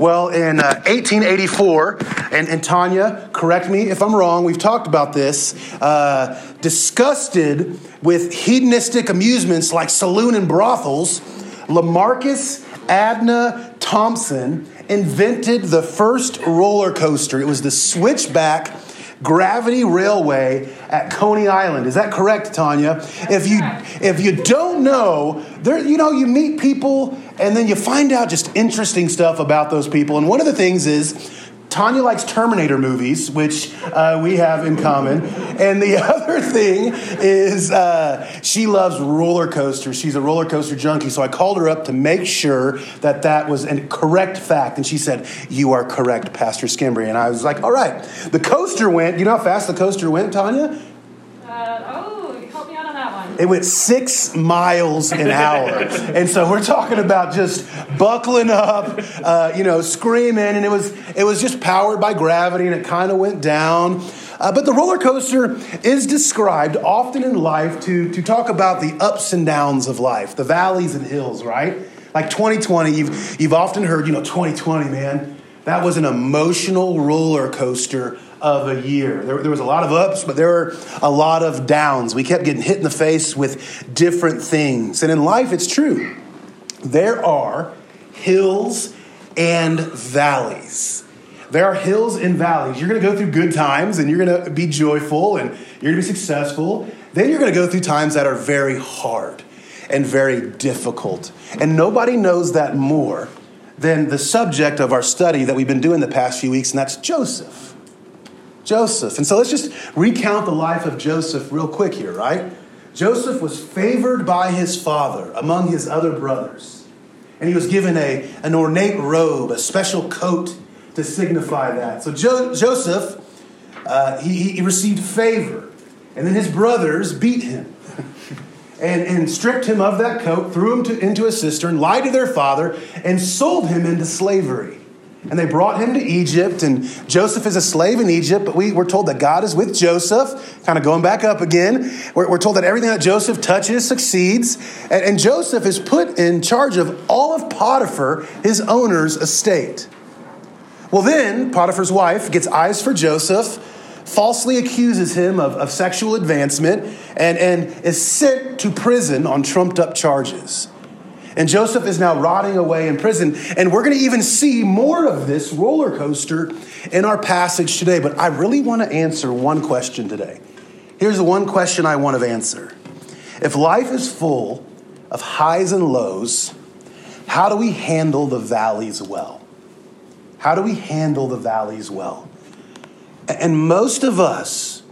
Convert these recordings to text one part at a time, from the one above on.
Well, in uh, 1884, and, and, Tanya, correct me if I'm wrong, we've talked about this, uh, disgusted with hedonistic amusements like saloon and brothels, Lamarcus Adna Thompson invented the first roller coaster. It was the switchback Gravity Railway at Coney Island. Is that correct, Tanya? If you if you don't know, there you know you meet people and then you find out just interesting stuff about those people. And one of the things is Tanya likes Terminator movies, which uh, we have in common. And the other thing is uh, she loves roller coasters. She's a roller coaster junkie. So I called her up to make sure that that was a correct fact. And she said, You are correct, Pastor Skimbrey. And I was like, All right. The coaster went, you know how fast the coaster went, Tanya? It went six miles an hour. and so we're talking about just buckling up, uh, you know, screaming. And it was, it was just powered by gravity and it kind of went down. Uh, but the roller coaster is described often in life to, to talk about the ups and downs of life, the valleys and hills, right? Like 2020, you've, you've often heard, you know, 2020, man, that was an emotional roller coaster of a year. There, there was a lot of ups, but there were a lot of downs. We kept getting hit in the face with different things. And in life, it's true. There are hills and valleys. There are hills and valleys. You're going to go through good times and you're going to be joyful and you're going to be successful. Then you're going to go through times that are very hard and very difficult. And nobody knows that more than the subject of our study that we've been doing the past few weeks, and that's Joseph. Joseph. And so let's just recount the life of Joseph real quick here, right? Joseph was favored by his father among his other brothers. And he was given a, an ornate robe, a special coat to signify that. So jo- Joseph, uh, he, he received favor. And then his brothers beat him and, and stripped him of that coat, threw him to, into a cistern, lied to their father, and sold him into slavery. And they brought him to Egypt, and Joseph is a slave in Egypt, but we, we're told that God is with Joseph, kind of going back up again. We're, we're told that everything that Joseph touches succeeds. And, and Joseph is put in charge of all of Potiphar, his owner's estate. Well, then Potiphar's wife gets eyes for Joseph, falsely accuses him of, of sexual advancement, and, and is sent to prison on trumped up charges. And Joseph is now rotting away in prison. And we're going to even see more of this roller coaster in our passage today. But I really want to answer one question today. Here's the one question I want to answer If life is full of highs and lows, how do we handle the valleys well? How do we handle the valleys well? And most of us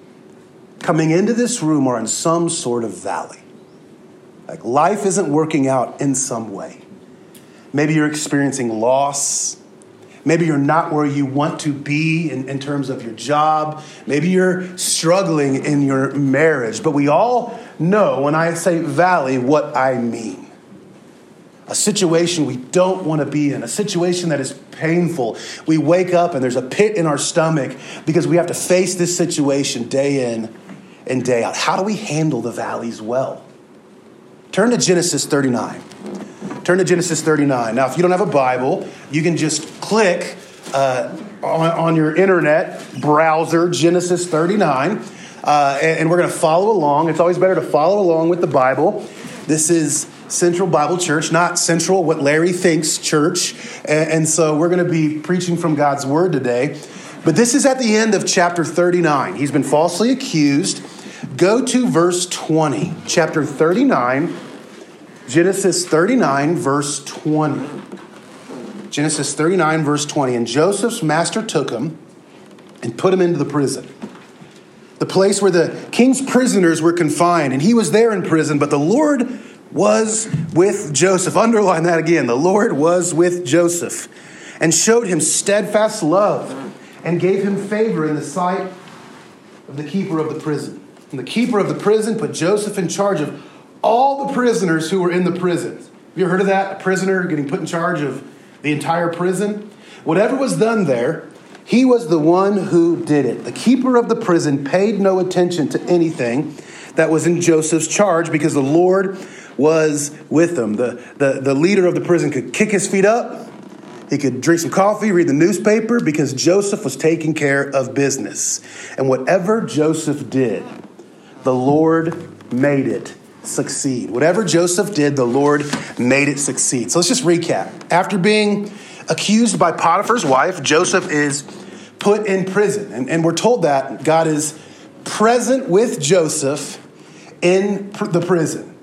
coming into this room are in some sort of valley. Like life isn't working out in some way. Maybe you're experiencing loss. Maybe you're not where you want to be in, in terms of your job. Maybe you're struggling in your marriage. But we all know when I say valley what I mean a situation we don't want to be in, a situation that is painful. We wake up and there's a pit in our stomach because we have to face this situation day in and day out. How do we handle the valleys well? Turn to Genesis 39. Turn to Genesis 39. Now, if you don't have a Bible, you can just click uh, on, on, your internet browser, Genesis 39, uh, and, and we're going to follow along. It's always better to follow along with the Bible. This is Central Bible Church, not Central, what Larry thinks church. And, and so we're going to be preaching from God's Word today. But this is at the end of chapter 39. He's been falsely accused. Go to verse 20, chapter 39, Genesis 39, verse 20. Genesis 39, verse 20. And Joseph's master took him and put him into the prison, the place where the king's prisoners were confined. And he was there in prison, but the Lord was with Joseph. Underline that again. The Lord was with Joseph and showed him steadfast love and gave him favor in the sight of the keeper of the prison. The keeper of the prison put Joseph in charge of all the prisoners who were in the prison. Have you heard of that? A prisoner getting put in charge of the entire prison? Whatever was done there, he was the one who did it. The keeper of the prison paid no attention to anything that was in Joseph's charge because the Lord was with him. The, the, the leader of the prison could kick his feet up He could drink some coffee, read the newspaper, because Joseph was taking care of business. And whatever Joseph did, the Lord made it succeed. Whatever Joseph did, the Lord made it succeed. So let's just recap. After being accused by Potiphar's wife, Joseph is put in prison. And, and we're told that God is present with Joseph in pr- the prison.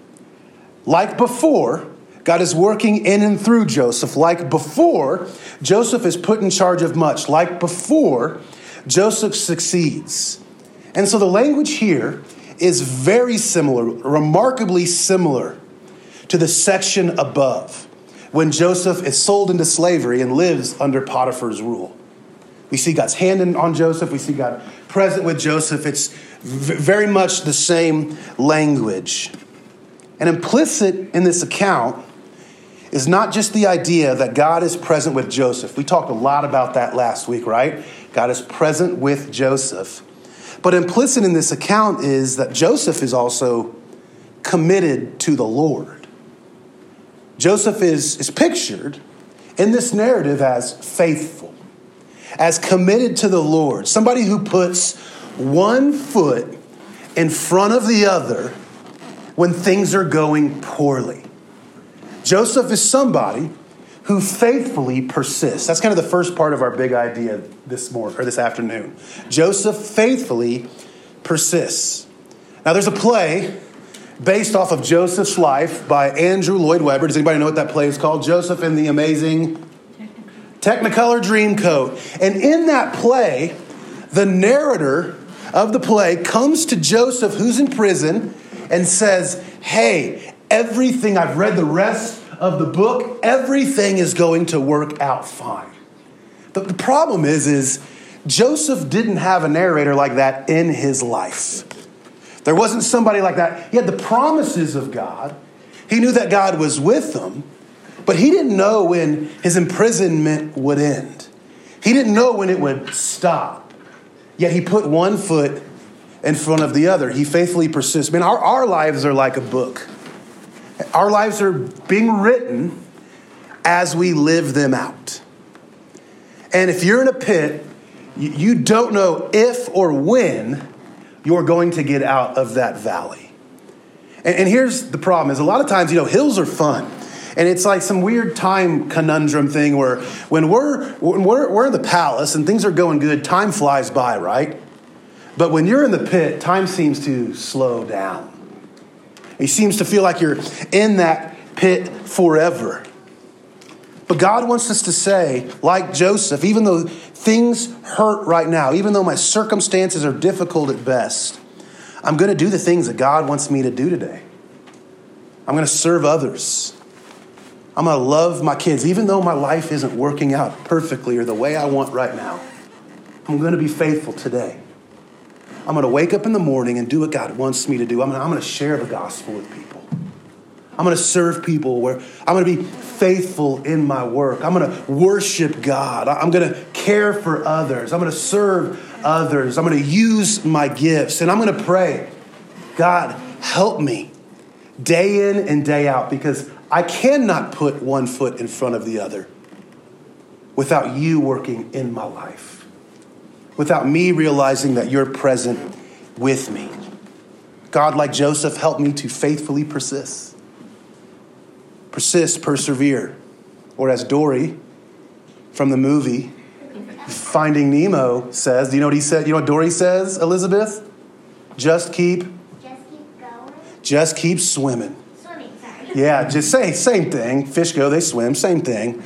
Like before, God is working in and through Joseph. Like before, Joseph is put in charge of much. Like before, Joseph succeeds. And so the language here is very similar, remarkably similar to the section above when Joseph is sold into slavery and lives under Potiphar's rule. We see God's hand on Joseph, we see God present with Joseph. It's very much the same language. And implicit in this account is not just the idea that God is present with Joseph. We talked a lot about that last week, right? God is present with Joseph. But implicit in this account is that Joseph is also committed to the Lord. Joseph is, is pictured in this narrative as faithful, as committed to the Lord, somebody who puts one foot in front of the other when things are going poorly. Joseph is somebody who faithfully persists. That's kind of the first part of our big idea this morning or this afternoon. Joseph faithfully persists. Now there's a play based off of Joseph's life by Andrew Lloyd Webber. Does anybody know what that play is called? Joseph and the Amazing Technicolor Dreamcoat. And in that play, the narrator of the play comes to Joseph, who's in prison, and says, Hey, everything, I've read the rest of the book, everything is going to work out fine. But the problem is, is Joseph didn't have a narrator like that in his life. There wasn't somebody like that. He had the promises of God. He knew that God was with him, but he didn't know when his imprisonment would end. He didn't know when it would stop. Yet he put one foot in front of the other. He faithfully persists. Man, our, our lives are like a book. Our lives are being written as we live them out. And if you're in a pit, you don't know if or when you're going to get out of that valley. And, here's the problem is a lot of times, you know, hills are fun. And it's like some weird time conundrum thing where when we're, we're, we're in the palace and things are going good, time flies by, right? But when you're in the pit, time seems to slow down. It seems to feel like you're in that pit forever. But God wants us to say, like Joseph, even though things hurt right now, even though my circumstances are difficult at best, I'm going to do the things that God wants me to do today. I'm going to serve others. I'm going to love my kids, even though my life isn't working out perfectly or the way I want right now. I'm going to be faithful today. I'm going to wake up in the morning and do what God wants me to do. I'm going to, I'm to share the gospel with people. I'm going to serve people where I'm going to be faithful in my work. I'm going to worship God. I'm going to care for others. I'm going to serve others. I'm going to use my gifts. And I'm going to pray, God, help me day in and day out because I cannot put one foot in front of the other without you working in my life without me realizing that you're present with me. God, like Joseph, help me to faithfully persist. Persist, persevere. Or as Dory from the movie Finding Nemo says, do you know what he said? You know what Dory says, Elizabeth? Just keep. Just keep going. Just keep swimming. Swimming, sorry. Yeah, just say same thing. Fish go, they swim, same thing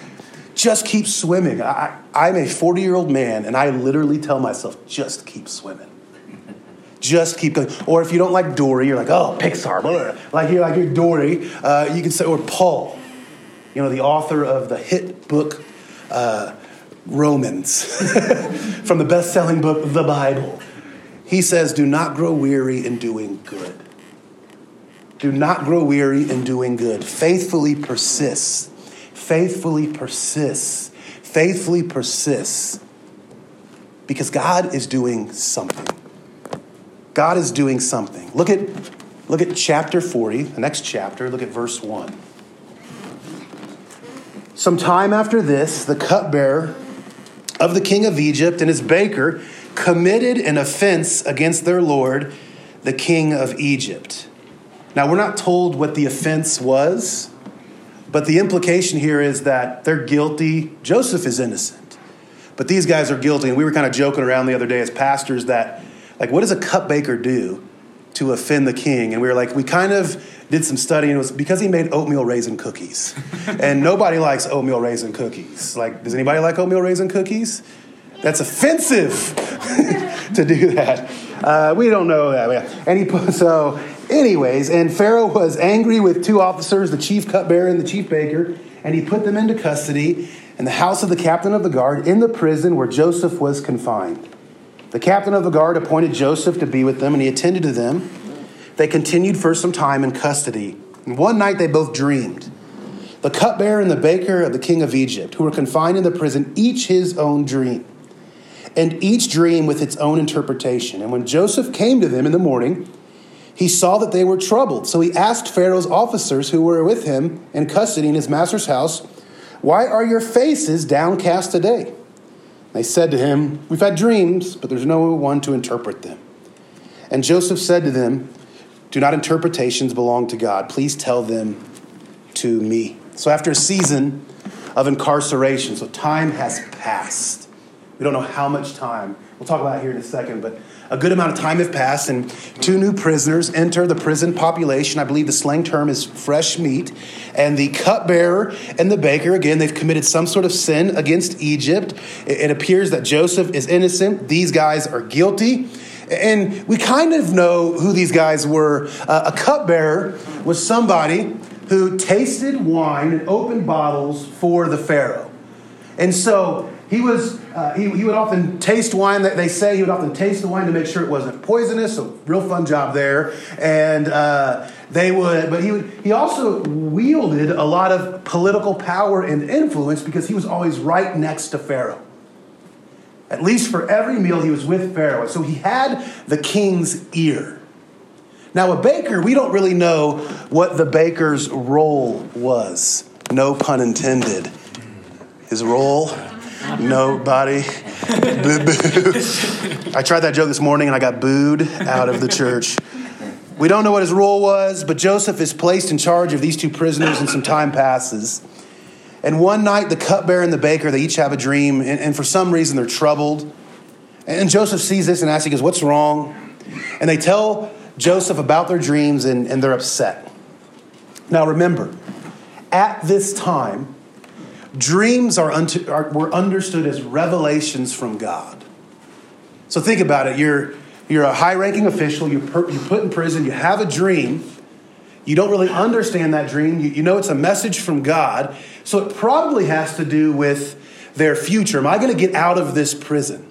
just keep swimming. I, I'm a 40 year old man, and I literally tell myself, just keep swimming. Just keep going. Or if you don't like Dory, you're like, oh, Pixar. Blah. Like you're like you're Dory. Uh, you can say, or Paul, you know, the author of the hit book uh, Romans, from the best-selling book The Bible. He says, "Do not grow weary in doing good. Do not grow weary in doing good. Faithfully persist." Faithfully persists, faithfully persists, because God is doing something. God is doing something. Look at, look at chapter 40, the next chapter, look at verse 1. Some time after this, the cupbearer of the king of Egypt and his baker committed an offense against their lord, the king of Egypt. Now, we're not told what the offense was, but the implication here is that they're guilty. Joseph is innocent, but these guys are guilty. And we were kind of joking around the other day as pastors that, like, what does a cupbaker do to offend the king? And we were like, we kind of did some study, and it was because he made oatmeal raisin cookies. and nobody likes oatmeal raisin cookies. Like, does anybody like oatmeal raisin cookies? That's offensive to do that. Uh, we don't know that. And he put, so, anyways, and Pharaoh was angry with two officers, the chief cupbearer and the chief baker, and he put them into custody in the house of the captain of the guard in the prison where Joseph was confined. The captain of the guard appointed Joseph to be with them, and he attended to them. They continued for some time in custody. And one night they both dreamed. The cupbearer and the baker of the king of Egypt, who were confined in the prison, each his own dream, and each dream with its own interpretation. And when Joseph came to them in the morning, he saw that they were troubled. So he asked Pharaoh's officers who were with him in custody in his master's house, Why are your faces downcast today? They said to him, We've had dreams, but there's no one to interpret them. And Joseph said to them, Do not interpretations belong to God? Please tell them to me. So after a season of incarceration, so time has passed. We don't know how much time. We'll talk about it here in a second, but a good amount of time has passed, and two new prisoners enter the prison population. I believe the slang term is fresh meat. And the cupbearer and the baker, again, they've committed some sort of sin against Egypt. It appears that Joseph is innocent. These guys are guilty. And we kind of know who these guys were. Uh, a cupbearer was somebody who tasted wine and opened bottles for the Pharaoh. And so he was uh, he, he would often taste wine. That they say he would often taste the wine to make sure it wasn't poisonous so real fun job there. And uh, they would but he would he also wielded a lot of political power and influence because he was always right next to pharaoh. At least for every meal he was with pharaoh. So he had the king's ear. Now a baker we don't really know what the baker's role was. No pun intended. His role Nobody. I tried that joke this morning and I got booed out of the church. We don't know what his role was, but Joseph is placed in charge of these two prisoners, and some time passes. And one night, the cupbearer and the baker, they each have a dream, and, and for some reason, they're troubled. And Joseph sees this and asks, he goes, What's wrong? And they tell Joseph about their dreams, and, and they're upset. Now, remember, at this time, dreams are, unto, are, were understood as revelations from God. So think about it. You're, you're a high ranking official, you're, per, you're put in prison, you have a dream. You don't really understand that dream. You, you know it's a message from God. So it probably has to do with their future. Am I going to get out of this prison?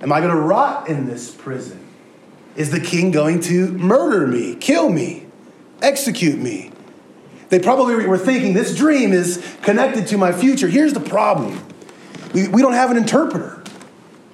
Am I going to rot in this prison? Is the king going to murder me, kill me, execute me? They probably were thinking this dream is connected to my future. Here's the problem we, we don't have an interpreter,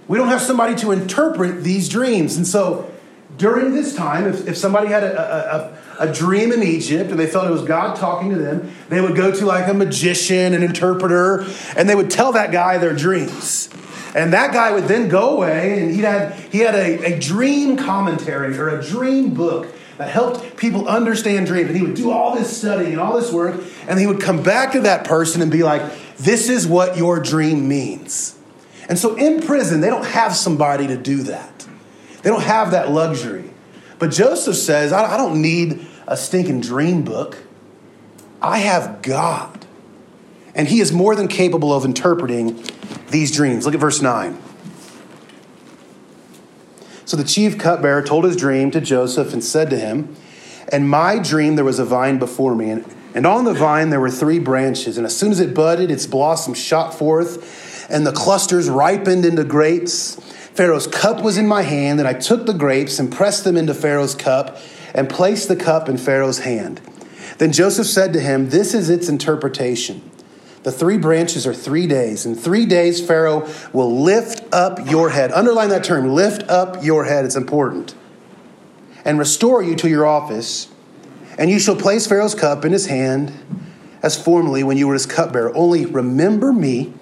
we don't have somebody to interpret these dreams. And so during this time, if, if somebody had a, a, a, dream in Egypt and they felt it was God talking to them, they would go to like a magician, an interpreter, and they would tell that guy their dreams. And that guy would then go away and he'd had, he had a, a dream commentary or a dream book that helped people understand dreams. And he would do all this studying and all this work, and he would come back to that person and be like, This is what your dream means. And so in prison, they don't have somebody to do that, they don't have that luxury. But Joseph says, I don't need a stinking dream book. I have God. And he is more than capable of interpreting these dreams. Look at verse 9. So the chief cupbearer told his dream to Joseph and said to him, In my dream there was a vine before me, and, and on the vine there were three branches. And as soon as it budded, its blossoms shot forth, and the clusters ripened into grapes. Pharaoh's cup was in my hand, and I took the grapes and pressed them into Pharaoh's cup and placed the cup in Pharaoh's hand. Then Joseph said to him, This is its interpretation. The three branches are three days. In three days, Pharaoh will lift up your head. Underline that term lift up your head. It's important. And restore you to your office. And you shall place Pharaoh's cup in his hand. as formerly when you were his cupbearer. Only remember me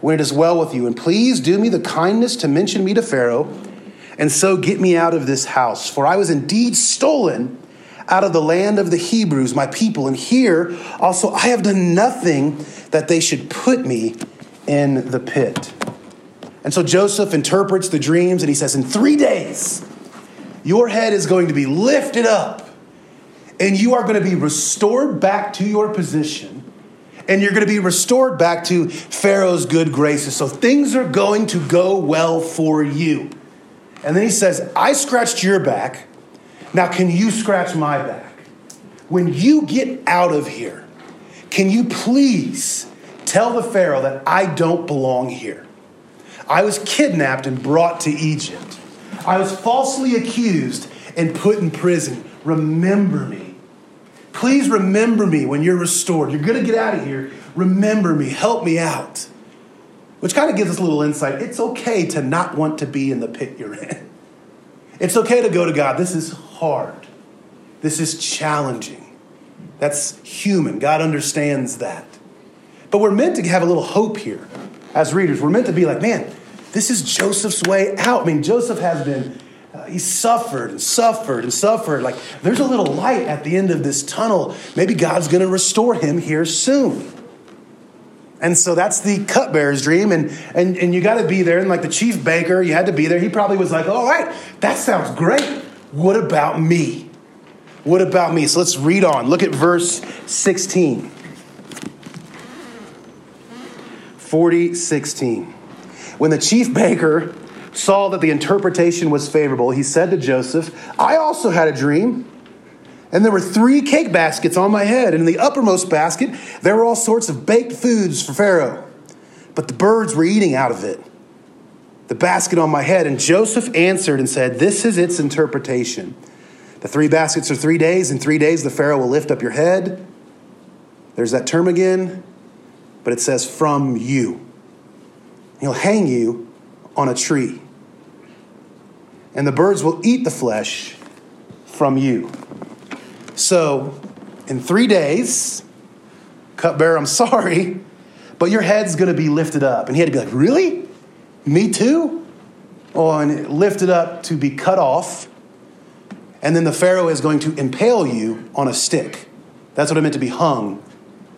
when it is well with you, and please do me the kindness to mention me to Pharaoh, and so get me out of this house. For I was indeed stolen out of the land of the Hebrews, my people, and here also I have done nothing that they should put me in the pit. And so Joseph interprets the dreams and he says, In three days, your head is going to be lifted up and you are going to be restored back to your position and you're going to be restored back to Pharaoh's good graces. So things are going to go well for you. And then he says, I scratched your back. Now, can you scratch my back? When you get out of here, can you please tell the Pharaoh that I don't belong here? I was kidnapped and brought to Egypt. I was falsely accused and put in prison. Remember me. Please remember me when you're restored. You're going to get out of here. Remember me. Help me out. Which kind of gives us a little insight. It's okay to not want to be in the pit you're in. It's okay to go to God. This is hard. This is challenging. That's human. God understands that. But we're meant to have a little hope here as readers. We're meant to be like, man, this is Joseph's way out. I mean, Joseph has been, uh, he suffered and suffered and suffered. Like, there's a little light at the end of this tunnel. Maybe God's going to restore him here soon. And so that's the cupbearer's dream. And, and, and you got to be there. And like the chief baker, you had to be there. He probably was like, all right, that sounds great. What about me? What about me? So let's read on. Look at verse 16. 40, 16. When the chief baker saw that the interpretation was favorable, he said to Joseph, I also had a dream. And there were three cake baskets on my head, and in the uppermost basket there were all sorts of baked foods for Pharaoh. But the birds were eating out of it, the basket on my head. And Joseph answered and said, This is its interpretation. The three baskets are three days. In three days, the Pharaoh will lift up your head. There's that term again, but it says, From you. He'll hang you on a tree. And the birds will eat the flesh from you. So, in three days, cupbearer, I'm sorry, but your head's going to be lifted up. And he had to be like, Really? Me too? Oh, and lifted up to be cut off. And then the Pharaoh is going to impale you on a stick. That's what it meant to be hung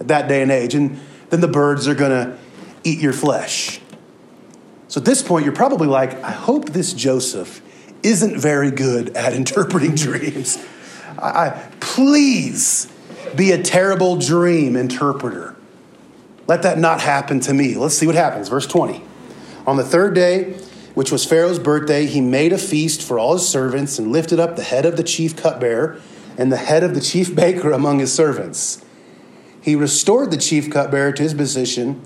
at that day and age. And then the birds are going to eat your flesh. So at this point, you're probably like, I hope this Joseph isn't very good at interpreting dreams. I, please be a terrible dream interpreter. Let that not happen to me. Let's see what happens. Verse 20. On the third day, which was Pharaoh's birthday, he made a feast for all his servants and lifted up the head of the chief cupbearer and the head of the chief baker among his servants. He restored the chief cupbearer to his position,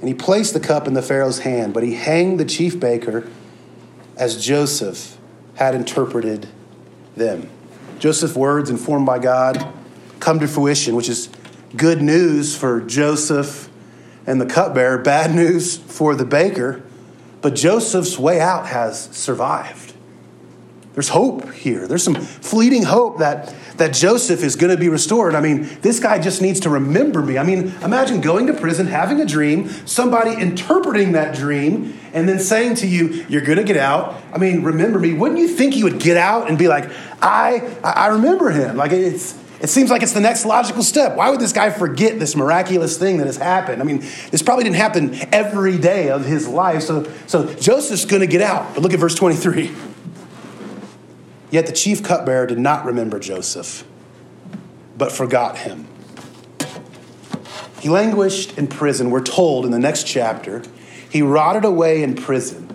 and he placed the cup in the Pharaoh's hand, but he hanged the chief baker as Joseph had interpreted them. Joseph's words, informed by God, come to fruition, which is good news for Joseph and the cupbearer, bad news for the baker. But Joseph's way out has survived. There's hope here. There's some fleeting hope that, that Joseph is going to be restored. I mean, this guy just needs to remember me. I mean, imagine going to prison, having a dream, somebody interpreting that dream, and then saying to you, You're going to get out. I mean, remember me. Wouldn't you think he would get out and be like, I, I remember him? Like, it's, it seems like it's the next logical step. Why would this guy forget this miraculous thing that has happened? I mean, this probably didn't happen every day of his life. So, so Joseph's going to get out. But look at verse 23. Yet the chief cupbearer did not remember Joseph, but forgot him. He languished in prison. We're told in the next chapter, he rotted away in prison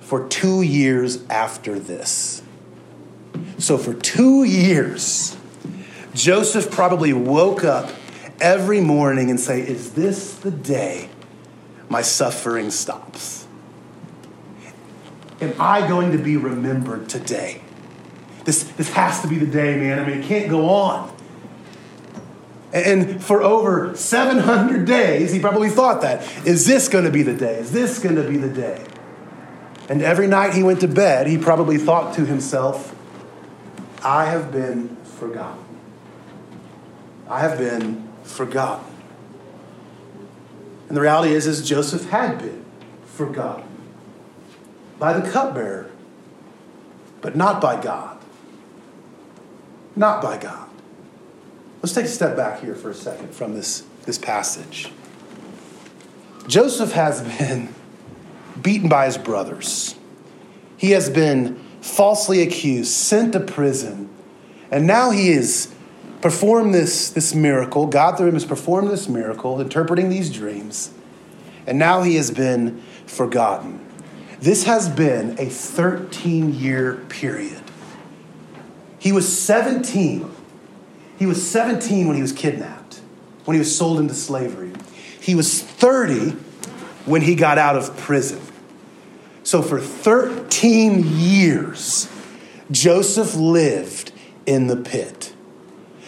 for two years after this. So, for two years, Joseph probably woke up every morning and say, Is this the day my suffering stops? Am I going to be remembered today? This, this has to be the day, man. I mean, it can't go on. And for over 700 days, he probably thought that. Is this going to be the day? Is this going to be the day? And every night he went to bed, he probably thought to himself, I have been forgotten. I have been forgotten. And the reality is, is Joseph had been forgotten by the cupbearer, but not by God. Not by God. Let's take a step back here for a second from this, this passage. Joseph has been beaten by his brothers. He has been falsely accused, sent to prison, and now he is performed this, this miracle. God through him has performed this miracle, interpreting these dreams, and now he has been forgotten. This has been a 13 year period. He was 17. He was 17 when he was kidnapped, when he was sold into slavery. He was 30 when he got out of prison. So for 13 years, Joseph lived in the pit.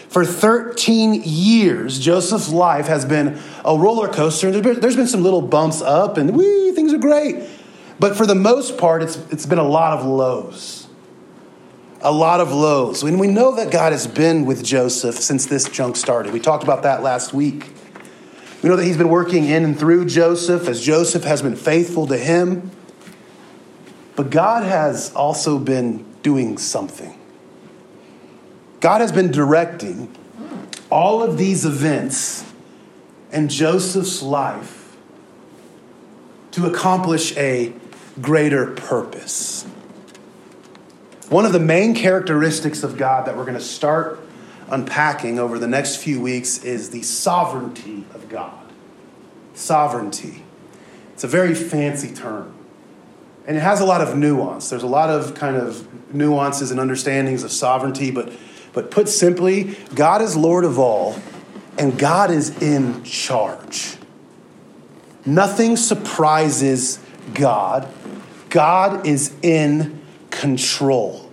For 13 years, Joseph's life has been a roller coaster. There's been some little bumps up and wee, things are great. But for the most part, it's, it's been a lot of lows. A lot of lows. And we know that God has been with Joseph since this junk started. We talked about that last week. We know that he's been working in and through Joseph as Joseph has been faithful to him. But God has also been doing something. God has been directing all of these events in Joseph's life to accomplish a greater purpose. One of the main characteristics of God that we're going to start unpacking over the next few weeks is the sovereignty of God. Sovereignty. It's a very fancy term. And it has a lot of nuance. There's a lot of kind of nuances and understandings of sovereignty, but, but put simply, God is Lord of all, and God is in charge. Nothing surprises God. God is in control.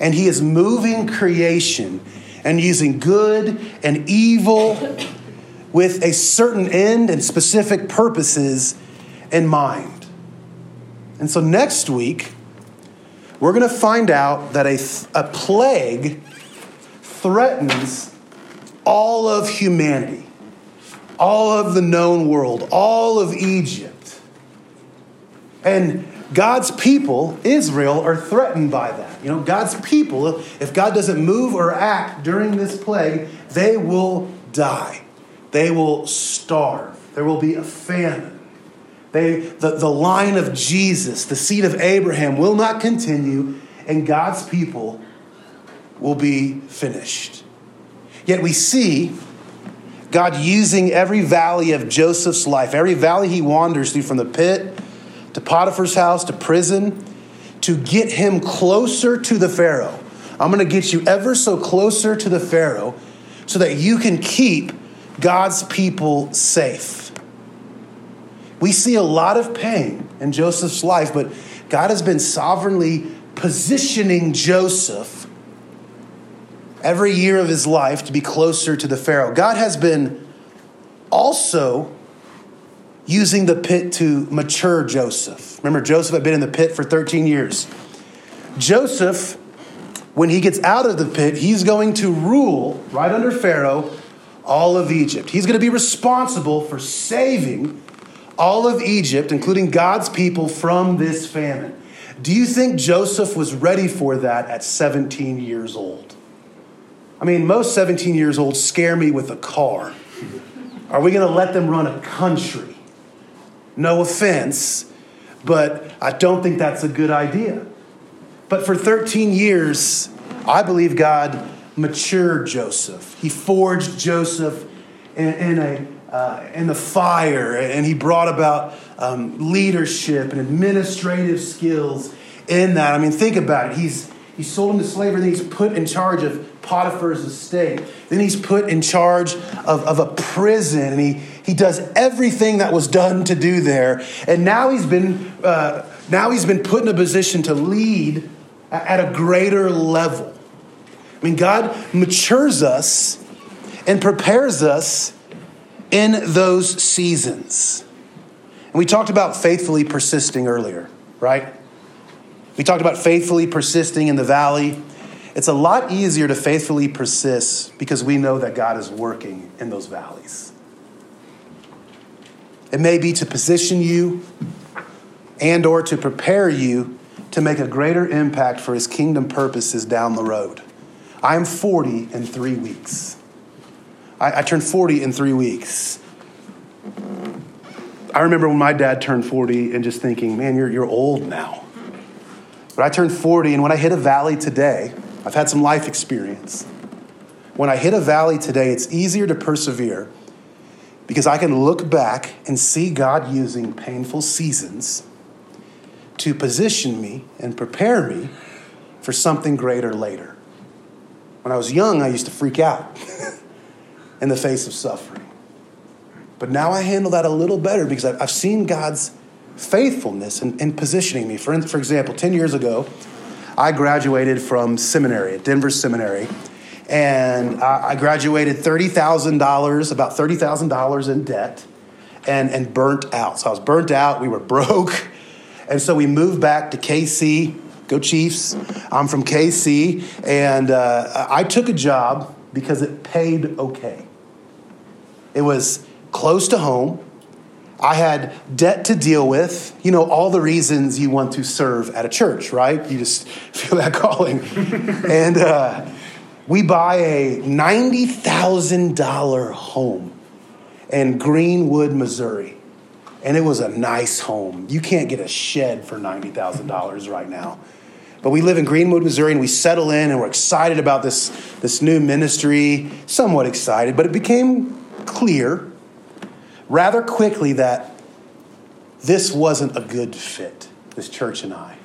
And He is moving creation and using good and evil with a certain end and specific purposes in mind. And so next week, we're going to find out that a, a plague threatens all of humanity, all of the known world, all of Egypt. And God's people, Israel, are threatened by that. You know, God's people, if God doesn't move or act during this plague, they will die. They will starve. There will be a famine. They, the, the line of Jesus, the seed of Abraham, will not continue, and God's people will be finished. Yet we see God using every valley of Joseph's life, every valley he wanders through from the pit to Potiphar's house to prison, to get him closer to the Pharaoh. I'm going to get you ever so closer to the Pharaoh so that you can keep God's people safe. We see a lot of pain in Joseph's life, but God has been sovereignly positioning Joseph every year of his life to be closer to the Pharaoh. God has been also using the pit to mature Joseph. Remember, Joseph had been in the pit for 13 years. Joseph, when he gets out of the pit, he's going to rule right under Pharaoh all of Egypt. He's going to be responsible for saving all of Egypt, including God's people, from this famine. Do you think Joseph was ready for that at 17 years old? I mean, most 17 years old scare me with a car. Are we going to let them run a country? No offense, but I don't think that's a good idea. But for 13 years, I believe God matured Joseph. He forged Joseph in, in a uh, in the fire, and he brought about um, leadership and administrative skills in that. I mean, think about it. He's he's sold him to slavery, then he's put in charge of Potiphar's estate. Then he's put in charge of, of a prison, and he he does everything that was done to do there. And now he's been uh, now he's been put in a position to lead at a greater level. I mean, God matures us and prepares us in those seasons. And we talked about faithfully persisting earlier, right? We talked about faithfully persisting in the valley. it's a lot easier to faithfully persist because we know that God is working in those valleys. It may be to position you and or to prepare you to make a greater impact for his kingdom purposes down the road. I'm 40 in three weeks. I, I turned 40 in three weeks. I remember when my dad turned 40 and just thinking, man, you're, you're old now. But I turned 40, and when I hit a valley today, I've had some life experience. When I hit a valley today, it's easier to persevere because I can look back and see God using painful seasons to position me and prepare me for something greater later. When I was young, I used to freak out in the face of suffering. But now I handle that a little better because I've seen God's faithfulness in, in positioning me. For, for example, 10 years ago, I graduated from seminary at Denver Seminary. And I graduated $30,000, about $30,000 in debt, and, and burnt out. So I was burnt out. We were broke. And so we moved back to KC. Go Chiefs. I'm from KC. And uh, I took a job because it paid okay. It was close to home. I had debt to deal with. You know, all the reasons you want to serve at a church, right? You just feel that calling. and uh, we buy a $90,000 home in Greenwood, Missouri. And it was a nice home. You can't get a shed for $90,000 right now. But we live in Greenwood, Missouri, and we settle in and we're excited about this, this new ministry, somewhat excited, but it became clear rather quickly that this wasn't a good fit, this church and I.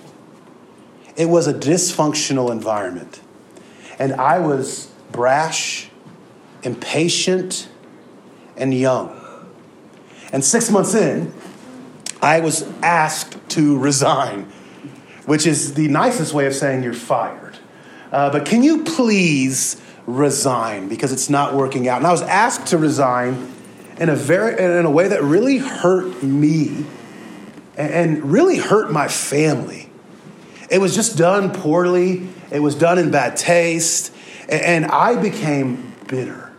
It was a dysfunctional environment. And I was brash, impatient, and young. And six months in, I was asked to resign, which is the nicest way of saying you're fired. Uh, but can you please resign because it's not working out? And I was asked to resign in a very in a way that really hurt me and really hurt my family. It was just done poorly. It was done in bad taste, and I became bitter.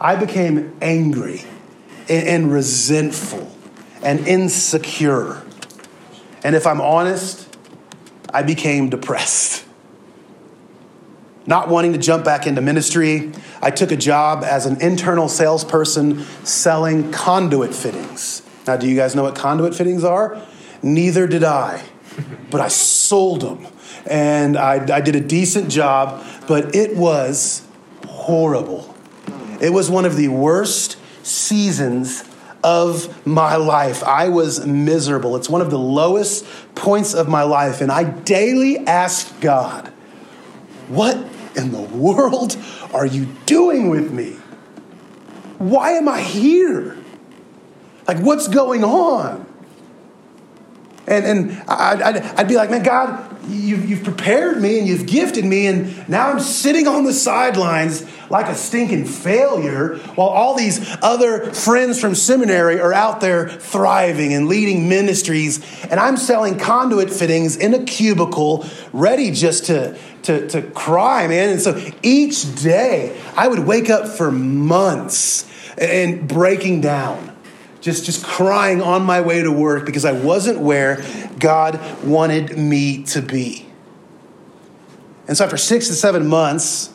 I became angry and resentful and insecure. And if I'm honest, I became depressed. Not wanting to jump back into ministry, I took a job as an internal salesperson selling conduit fittings. Now, do you guys know what conduit fittings are? Neither did I, but I sold them. And I, I did a decent job, but it was horrible. It was one of the worst seasons of my life. I was miserable. It's one of the lowest points of my life. And I daily asked God, What in the world are you doing with me? Why am I here? Like, what's going on? And, and I'd, I'd, I'd be like, man, God, you've, you've prepared me and you've gifted me, and now I'm sitting on the sidelines like a stinking failure while all these other friends from seminary are out there thriving and leading ministries, and I'm selling conduit fittings in a cubicle, ready just to, to, to cry, man. And so each day I would wake up for months and breaking down just, just crying on my way to work because I wasn't where God wanted me to be. And so after six to seven months,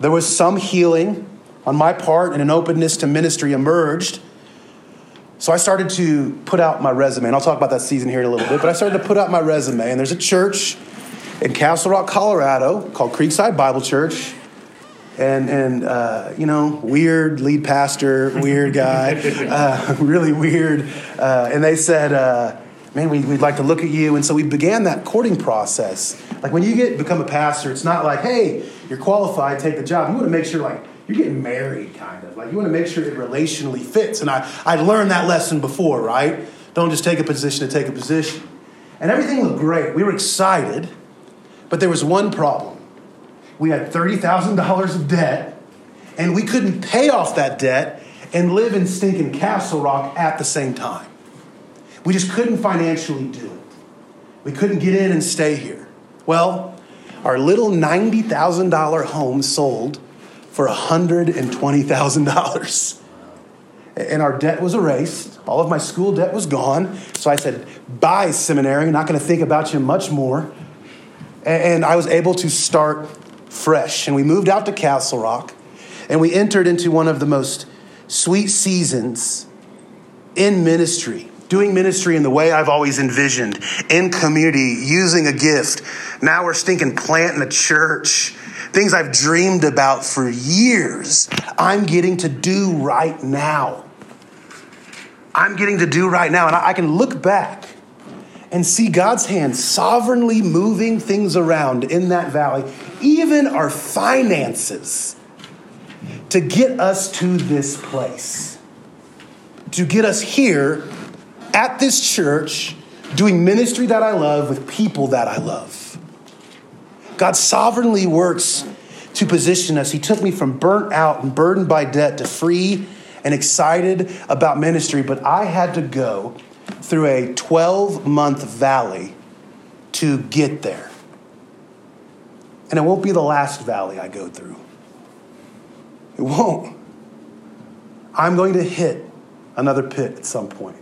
there was some healing on my part and an openness to ministry emerged. So I started to put out my resume, and I'll talk about that season here in a little bit, but I started to put out my resume, and there's a church in Castle Rock, Colorado called Creekside Bible Church and and uh, you know weird lead pastor weird guy uh, really weird. Uh, and they said uh, man we, would like to look at you. And so we began that courting process. Like when you get become a pastor it's not like hey you're qualified take the job. You want to make sure like you're getting married kind of. Like you want to make sure it relationally fits. And i i learned that lesson before right? Don't just take a position to take a position. And everything looked great. We were excited but there was one problem we had $30,000 of debt, and we couldn't pay off that debt and live in stinking Castle Rock at the same time. We just couldn't financially do it. We couldn't get in and stay here. Well, our little $90,000 home sold for $120,000. And our debt was erased. All of my school debt was gone. So I said, Bye, seminary. Not going to think about you much more. And I was able to start fresh. And we moved out to Castle Rock and we entered into one of the most sweet seasons in ministry, doing ministry in the way I've always envisioned, in community, using a gift. Now we're stinking planting a church. Things I've dreamed about for years, I'm getting to do right now. I'm getting to do right now. And I can look back and see God's hand sovereignly moving things around in that valley, even our finances, to get us to this place, to get us here at this church, doing ministry that I love with people that I love. God sovereignly works to position us. He took me from burnt out and burdened by debt to free and excited about ministry, but I had to go through a 12 month valley to get there. And it won't be the last valley I go through. It won't. I'm going to hit another pit at some point.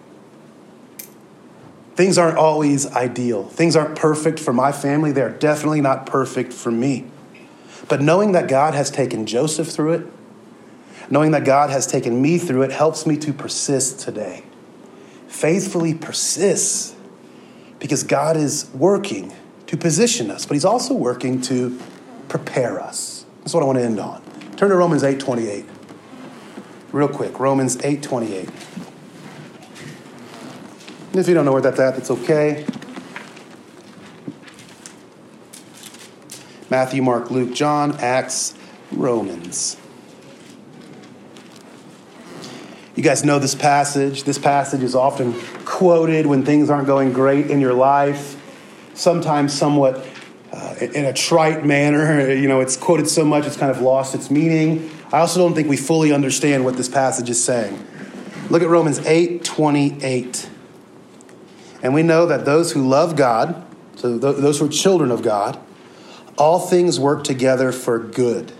Things aren't always ideal. Things aren't perfect for my family. They're definitely not perfect for me. But knowing that God has taken Joseph through it, knowing that God has taken me through it, helps me to persist today. Faithfully persist because God is working to position us, but He's also working to prepare us. That's what I want to end on. Turn to Romans 8 28. Real quick, Romans 8 28. If you don't know where that's at, that's okay. Matthew, Mark, Luke, John, Acts, Romans. You guys know this passage. This passage is often quoted when things aren't going great in your life, sometimes somewhat uh, in a trite manner. You know, it's quoted so much it's kind of lost its meaning. I also don't think we fully understand what this passage is saying. Look at Romans 8 28. And we know that those who love God, so those who are children of God, all things work together for good.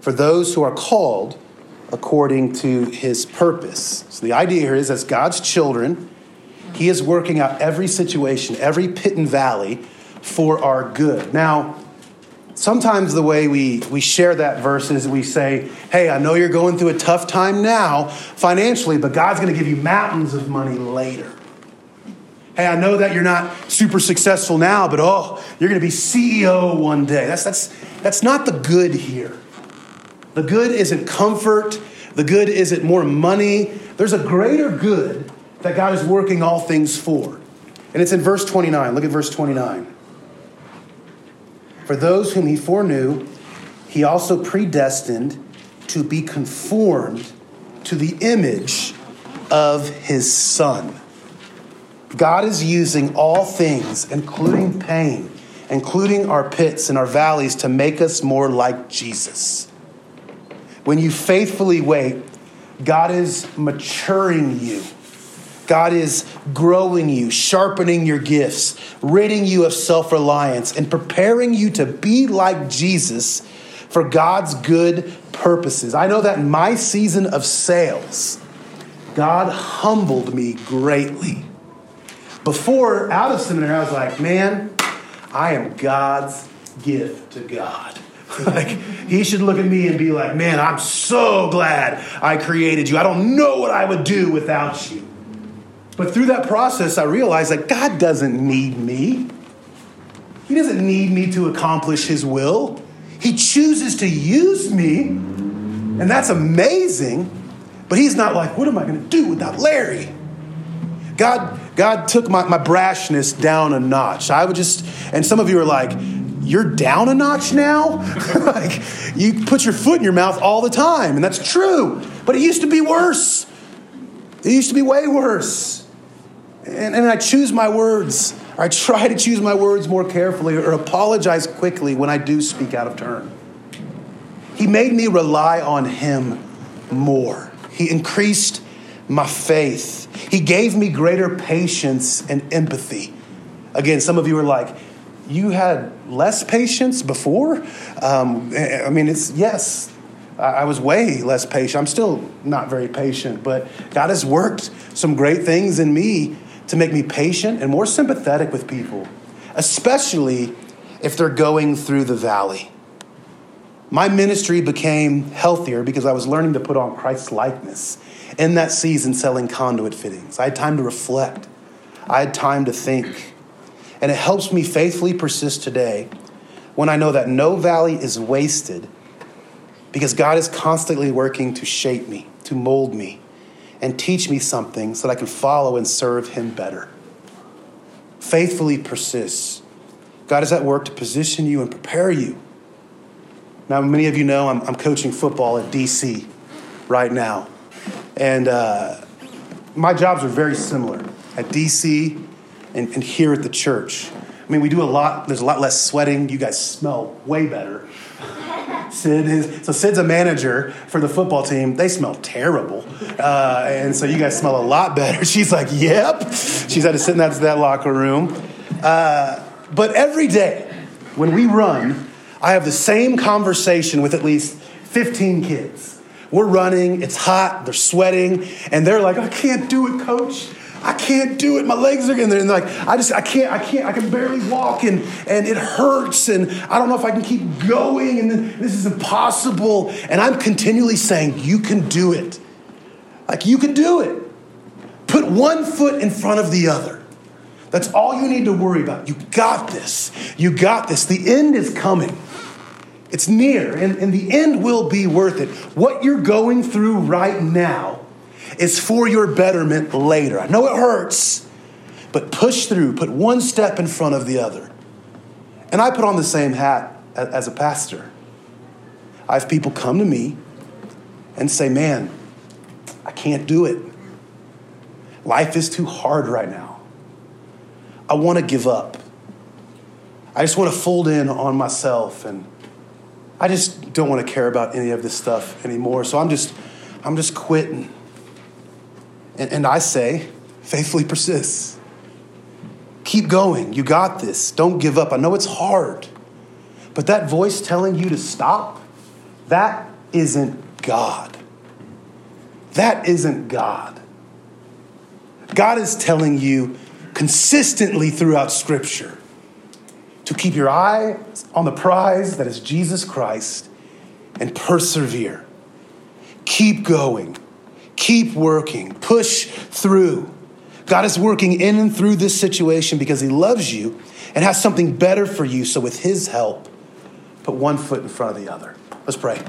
For those who are called according to his purpose. So the idea here is as God's children, he is working out every situation, every pit and valley for our good. Now, sometimes the way we, we share that verse is we say, hey, I know you're going through a tough time now financially, but God's going to give you mountains of money later. Hey, I know that you're not super successful now, but oh, you're going to be CEO one day. That's, that's, that's not the good here. The good isn't comfort, the good isn't more money. There's a greater good that God is working all things for. And it's in verse 29. Look at verse 29. For those whom he foreknew, he also predestined to be conformed to the image of his son. God is using all things, including pain, including our pits and our valleys, to make us more like Jesus. When you faithfully wait, God is maturing you. God is growing you, sharpening your gifts, ridding you of self reliance, and preparing you to be like Jesus for God's good purposes. I know that in my season of sales, God humbled me greatly. Before, out of seminary, I was like, man, I am God's gift to God. like, he should look at me and be like, man, I'm so glad I created you. I don't know what I would do without you. But through that process, I realized that God doesn't need me. He doesn't need me to accomplish His will. He chooses to use me, and that's amazing. But He's not like, what am I going to do without Larry? God, God took my, my brashness down a notch. I would just, and some of you are like, you're down a notch now? like, you put your foot in your mouth all the time, and that's true. But it used to be worse. It used to be way worse. And, and I choose my words, or I try to choose my words more carefully, or apologize quickly when I do speak out of turn. He made me rely on Him more. He increased my faith. He gave me greater patience and empathy. Again, some of you are like, you had less patience before. Um, I mean, it's yes, I was way less patient. I'm still not very patient, but God has worked some great things in me to make me patient and more sympathetic with people, especially if they're going through the valley. My ministry became healthier because I was learning to put on Christ's likeness in that season selling conduit fittings. I had time to reflect, I had time to think. And it helps me faithfully persist today when I know that no valley is wasted because God is constantly working to shape me, to mold me, and teach me something so that I can follow and serve Him better. Faithfully persist. God is at work to position you and prepare you. Now, many of you know I'm, I'm coaching football at DC right now. And uh, my jobs are very similar at DC and, and here at the church. I mean, we do a lot, there's a lot less sweating. You guys smell way better. Sid is, so Sid's a manager for the football team. They smell terrible. Uh, and so you guys smell a lot better. She's like, yep. She's had to sit in that, that locker room. Uh, but every day when we run, I have the same conversation with at least 15 kids. We're running, it's hot, they're sweating, and they're like, I can't do it, coach. I can't do it. My legs are getting there. And like, I just, I can't, I can't, I can barely walk and, and it hurts. And I don't know if I can keep going. And this is impossible. And I'm continually saying, you can do it. Like, you can do it. Put one foot in front of the other. That's all you need to worry about. You got this. You got this. The end is coming. It's near, and, and the end will be worth it. What you're going through right now is for your betterment later. I know it hurts, but push through, put one step in front of the other. And I put on the same hat as a pastor. I have people come to me and say, Man, I can't do it. Life is too hard right now. I want to give up. I just want to fold in on myself and I just don't want to care about any of this stuff anymore. So I'm just I'm just quitting. And, and I say, faithfully persist. Keep going. You got this. Don't give up. I know it's hard. But that voice telling you to stop, that isn't God. That isn't God. God is telling you consistently throughout Scripture to keep your eye on the prize that is Jesus Christ and persevere. Keep going. Keep working. Push through. God is working in and through this situation because He loves you and has something better for you. So, with His help, put one foot in front of the other. Let's pray.